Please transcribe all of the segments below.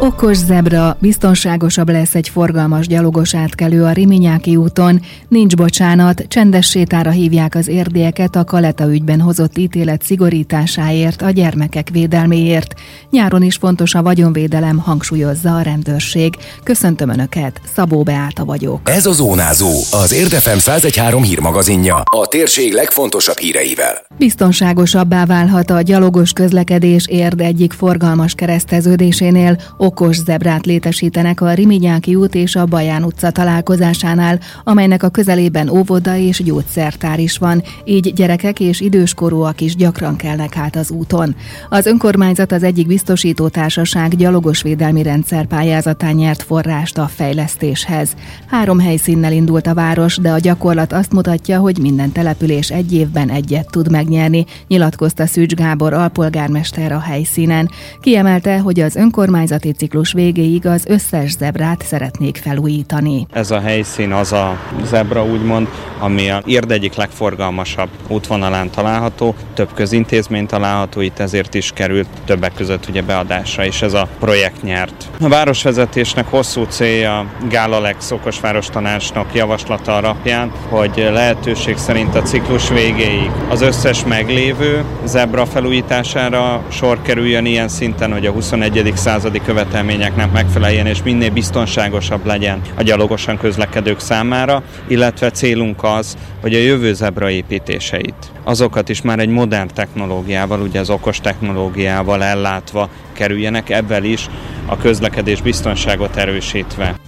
Okos zebra, biztonságosabb lesz egy forgalmas gyalogos átkelő a Riminyáki úton. Nincs bocsánat, csendes sétára hívják az érdieket a Kaleta ügyben hozott ítélet szigorításáért, a gyermekek védelméért. Nyáron is fontos a vagyonvédelem, hangsúlyozza a rendőrség. Köszöntöm Önöket, Szabó Beáta vagyok. Ez a Zónázó, az Érdefem 113 hírmagazinja, a térség legfontosabb híreivel. Biztonságosabbá válhat a gyalogos közlekedés érd egyik forgalmas kereszteződésénél, okos zebrát létesítenek a Riminyáki út és a Baján utca találkozásánál, amelynek a közelében óvoda és gyógyszertár is van, így gyerekek és időskorúak is gyakran kelnek át az úton. Az önkormányzat az egyik biztosító társaság gyalogos védelmi rendszer pályázatán nyert forrást a fejlesztéshez. Három helyszínnel indult a város, de a gyakorlat azt mutatja, hogy minden település egy évben egyet tud megnyerni, nyilatkozta Szűcs Gábor alpolgármester a helyszínen. Kiemelte, hogy az önkormányzati ciklus végéig az összes zebrát szeretnék felújítani. Ez a helyszín az a zebra úgymond, ami a érd egyik legforgalmasabb útvonalán található, több közintézmény található, itt ezért is került többek között ugye beadásra, és ez a projekt nyert. A városvezetésnek hosszú célja Gálalex okosváros tanácsnok javaslata alapján, hogy lehetőség szerint a ciklus végéig az összes meglévő zebra felújítására sor kerüljön ilyen szinten, hogy a 21. századi követelményeknek megfeleljen, és minél biztonságosabb legyen a gyalogosan közlekedők számára, illetve célunk az, hogy a jövő zebra építéseit, azokat is már egy modern technológiával, ugye az okos technológiával ellátva kerüljenek, ebben is a közlekedés biztonságot erősítve.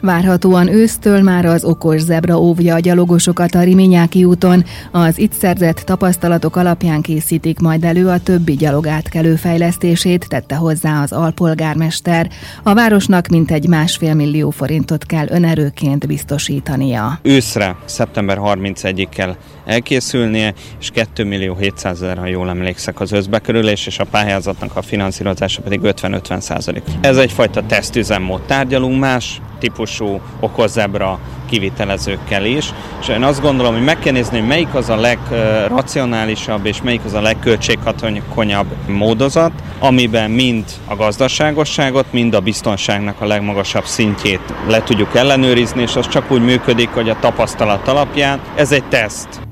Várhatóan ősztől már az okos zebra óvja a gyalogosokat a Riminyáki úton. Az itt szerzett tapasztalatok alapján készítik majd elő a többi gyalogátkelő fejlesztését, tette hozzá az alpolgármester. A városnak mintegy másfél millió forintot kell önerőként biztosítania. Őszre, szeptember 31-ig kell elkészülnie, és 2 millió 700 ezer, ha jól emlékszek, az összbekerülés, és a pályázatnak a finanszírozása pedig 50-50 százalék. Ez egyfajta tesztüzemmód. Tárgyalunk más típusú okozebra kivitelezőkkel is, és én azt gondolom, hogy meg kell nézni, hogy melyik az a legracionálisabb és melyik az a legköltséghatékonyabb módozat, amiben mind a gazdaságosságot, mind a biztonságnak a legmagasabb szintjét le tudjuk ellenőrizni, és az csak úgy működik, hogy a tapasztalat alapján ez egy teszt.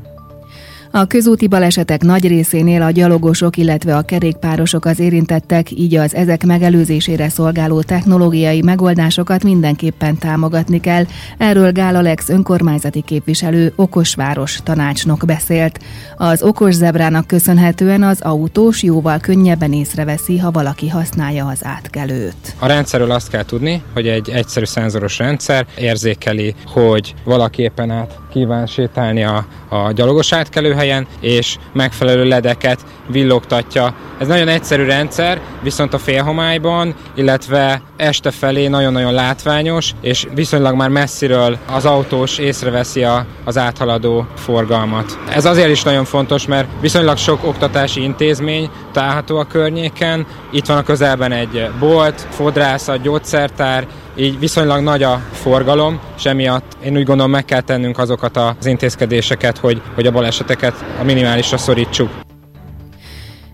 A közúti balesetek nagy részénél a gyalogosok, illetve a kerékpárosok az érintettek, így az ezek megelőzésére szolgáló technológiai megoldásokat mindenképpen támogatni kell. Erről Gál Alex önkormányzati képviselő okosváros tanácsnok beszélt. Az okos zebrának köszönhetően az autós jóval könnyebben észreveszi, ha valaki használja az átkelőt. A rendszerről azt kell tudni, hogy egy egyszerű szenzoros rendszer érzékeli, hogy valaki éppen át kíván sétálni a, a gyalogos átkelőhelyen, és megfelelő ledeket villogtatja. Ez nagyon egyszerű rendszer, viszont a félhomályban, illetve este felé nagyon-nagyon látványos, és viszonylag már messziről az autós észreveszi a, az áthaladó forgalmat. Ez azért is nagyon fontos, mert viszonylag sok oktatási intézmény található a környéken. Itt van a közelben egy bolt, fodrászat, gyógyszertár, így viszonylag nagy a forgalom, és emiatt én úgy gondolom meg kell tennünk azokat az intézkedéseket, hogy, hogy a baleseteket a minimálisra szorítsuk.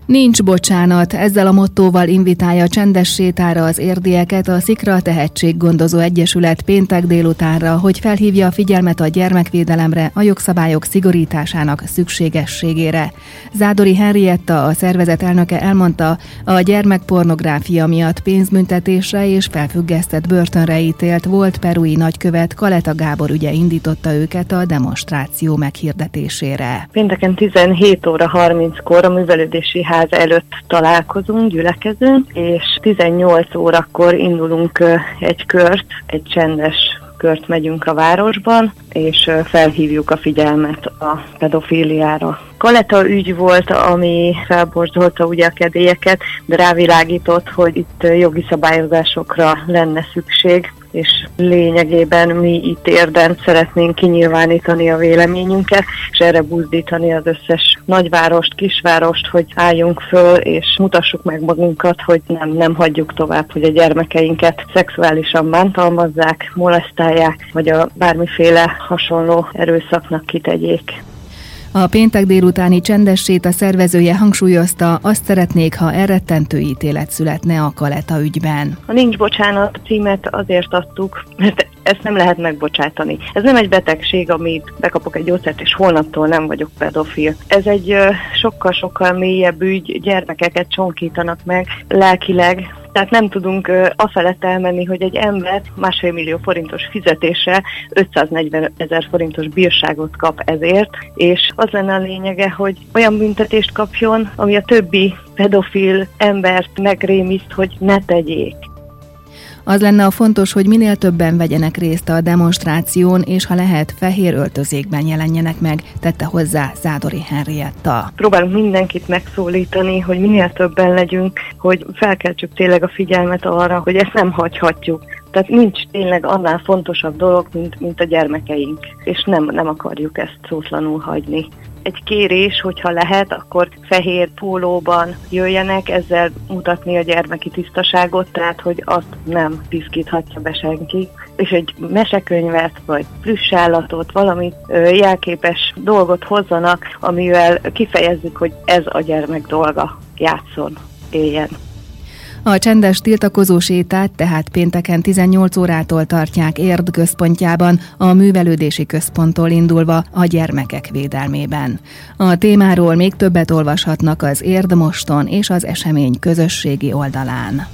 Nincs bocsánat, ezzel a mottóval invitálja a csendes sétára az érdieket a Szikra Tehetséggondozó Egyesület péntek délutánra, hogy felhívja a figyelmet a gyermekvédelemre, a jogszabályok szigorításának szükségességére. Zádori Henrietta, a szervezet elnöke elmondta, a gyermekpornográfia miatt pénzbüntetésre és felfüggesztett börtönre ítélt volt perui nagykövet Kaleta Gábor ügye indította őket a demonstráció meghirdetésére. Pénteken 17 óra 30-kor a művelődési ház előtt találkozunk, gyülekezünk, és 18 órakor indulunk egy kört, egy csendes kört megyünk a városban, és felhívjuk a figyelmet a pedofíliára. Kaleta ügy volt, ami felborzolta ugye a kedélyeket, de rávilágított, hogy itt jogi szabályozásokra lenne szükség, és lényegében mi itt érden szeretnénk kinyilvánítani a véleményünket, és erre buzdítani az összes nagyvárost, kisvárost, hogy álljunk föl, és mutassuk meg magunkat, hogy nem, nem hagyjuk tovább, hogy a gyermekeinket szexuálisan bántalmazzák, molesztálják, vagy a bármiféle hasonló erőszaknak kitegyék. A péntek délutáni csendes a szervezője hangsúlyozta, azt szeretnék, ha elrettentő ítélet születne a Kaleta ügyben. A Nincs Bocsánat címet azért adtuk, mert ezt nem lehet megbocsátani. Ez nem egy betegség, amit bekapok egy gyógyszert, és holnaptól nem vagyok pedofil. Ez egy sokkal-sokkal mélyebb ügy, gyermekeket csonkítanak meg lelkileg, tehát nem tudunk afelett elmenni, hogy egy ember másfél millió forintos fizetése 540 ezer forintos bírságot kap ezért, és az lenne a lényege, hogy olyan büntetést kapjon, ami a többi pedofil embert megrémiszt, hogy ne tegyék. Az lenne a fontos, hogy minél többen vegyenek részt a demonstráción, és ha lehet, fehér öltözékben jelenjenek meg, tette hozzá Zádori Henrietta. Próbálunk mindenkit megszólítani, hogy minél többen legyünk, hogy felkeltsük tényleg a figyelmet arra, hogy ezt nem hagyhatjuk. Tehát nincs tényleg annál fontosabb dolog, mint, mint a gyermekeink, és nem, nem akarjuk ezt szótlanul hagyni egy kérés, hogyha lehet, akkor fehér pólóban jöjjenek, ezzel mutatni a gyermeki tisztaságot, tehát hogy azt nem piszkíthatja be senki. És egy mesekönyvet, vagy plüssállatot, valami jelképes dolgot hozzanak, amivel kifejezzük, hogy ez a gyermek dolga, játszon, éljen. A csendes tiltakozó sétát tehát pénteken 18 órától tartják Érd központjában, a művelődési központtól indulva a gyermekek védelmében. A témáról még többet olvashatnak az Érd Moston és az esemény közösségi oldalán.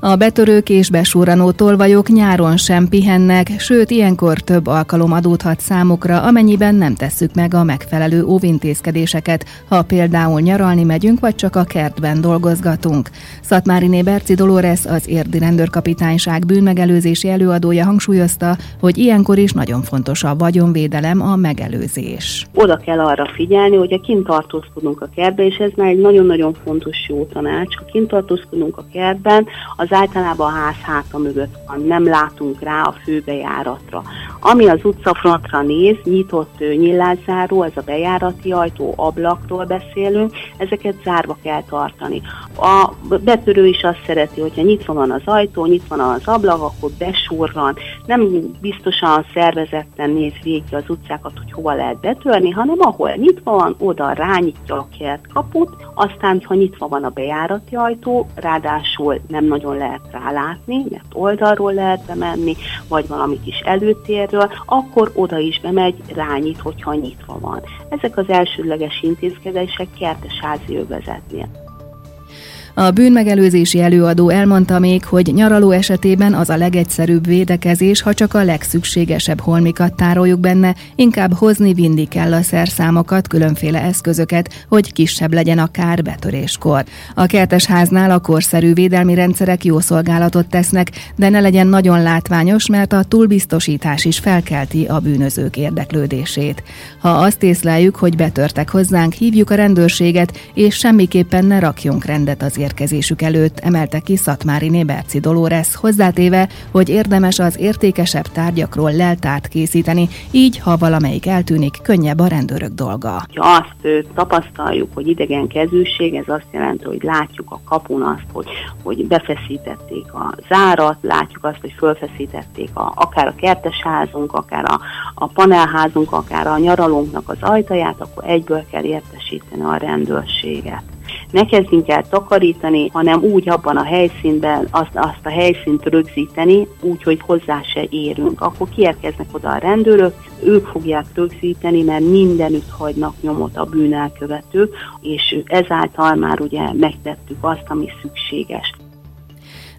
A betörők és besúranó tolvajok nyáron sem pihennek, sőt ilyenkor több alkalom adódhat számukra, amennyiben nem tesszük meg a megfelelő óvintézkedéseket, ha például nyaralni megyünk, vagy csak a kertben dolgozgatunk. Szatmáriné Berci Dolores, az érdi rendőrkapitányság bűnmegelőzési előadója hangsúlyozta, hogy ilyenkor is nagyon fontos a vagyonvédelem, a megelőzés. Oda kell arra figyelni, hogy a kint tartózkodunk a kertben, és ez már egy nagyon-nagyon fontos jó tanács. Ha kint tartózkodunk a kertben, az az általában a ház háta mögött van, nem látunk rá a főbejáratra. Ami az utcafrontra néz, nyitott nyillászáró, ez a bejárati ajtó, ablakról beszélünk, ezeket zárva kell tartani. A betörő is azt szereti, hogyha nyitva van az ajtó, nyitva van az ablak, akkor besurran, nem biztosan szervezetten néz végig az utcákat, hogy hova lehet betörni, hanem ahol nyitva van, oda rányitja a kert kaput, aztán, ha nyitva van a bejárati ajtó, ráadásul nem nagyon lehet rálátni, mert oldalról lehet bemenni, vagy valami kis előtérről, akkor oda is bemegy, rányit, hogyha nyitva van. Ezek az elsődleges intézkedések kertesházi övezetnél. A bűnmegelőzési előadó elmondta még, hogy nyaraló esetében az a legegyszerűbb védekezés, ha csak a legszükségesebb holmikat tároljuk benne, inkább hozni vinni kell a szerszámokat, különféle eszközöket, hogy kisebb legyen a kár betöréskor. A kertesháznál a korszerű védelmi rendszerek jó szolgálatot tesznek, de ne legyen nagyon látványos, mert a túlbiztosítás is felkelti a bűnözők érdeklődését. Ha azt észleljük, hogy betörtek hozzánk, hívjuk a rendőrséget, és semmiképpen ne rakjunk rendet az érkezésük előtt, emelte ki Szatmári Néberci Dolores, hozzátéve, hogy érdemes az értékesebb tárgyakról leltát készíteni, így, ha valamelyik eltűnik, könnyebb a rendőrök dolga. Ha azt tapasztaljuk, hogy idegen kezűség, ez azt jelenti, hogy látjuk a kapun azt, hogy, hogy befeszítették a zárat, látjuk azt, hogy fölfeszítették a, akár a kertesházunk, akár a, a panelházunk, akár a nyaralónknak az ajtaját, akkor egyből kell értesíteni a rendőrséget ne kezdjünk el takarítani, hanem úgy abban a helyszínben azt, azt a helyszínt rögzíteni, úgy, hogy hozzá se érünk. Akkor kiérkeznek oda a rendőrök, ők fogják rögzíteni, mert mindenütt hagynak nyomot a bűnelkövetők, és ezáltal már ugye megtettük azt, ami szükséges.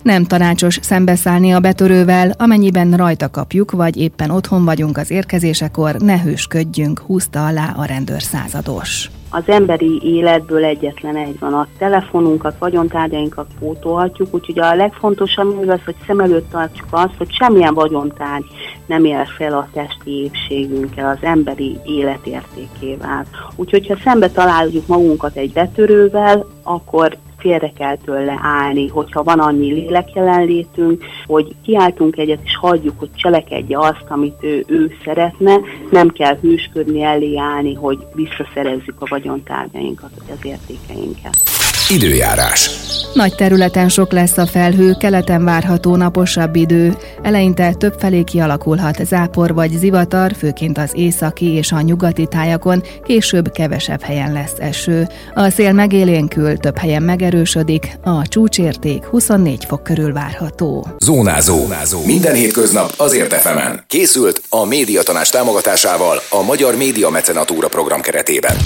Nem tanácsos szembeszállni a betörővel, amennyiben rajta kapjuk, vagy éppen otthon vagyunk az érkezésekor, ne hősködjünk, húzta alá a rendőr százados az emberi életből egyetlen egy van. A telefonunkat, vagyontárgyainkat pótolhatjuk, úgyhogy a legfontosabb még az, hogy szem előtt tartsuk azt, hogy semmilyen vagyontárgy nem ér fel a testi épségünkkel, az emberi életértékével. Úgyhogy ha szembe találjuk magunkat egy betörővel, akkor félre kell tőle állni, hogyha van annyi lélek jelenlétünk, hogy kiáltunk egyet, és hagyjuk, hogy cselekedje azt, amit ő, ő szeretne, nem kell hűsködni, elé állni, hogy visszaszerezzük a vagyontárgyainkat, vagy az értékeinket. Időjárás. Nagy területen sok lesz a felhő, keleten várható naposabb idő. Eleinte többfelé kialakulhat zápor vagy zivatar, főként az északi és a nyugati tájakon, később kevesebb helyen lesz eső. A szél megélénkül, több helyen megerősödik, a csúcsérték 24 fok körül várható. Zónázó. Zónázó. Minden hétköznap azért efemen. Készült a médiatanás támogatásával a Magyar Média Mecenatúra program keretében.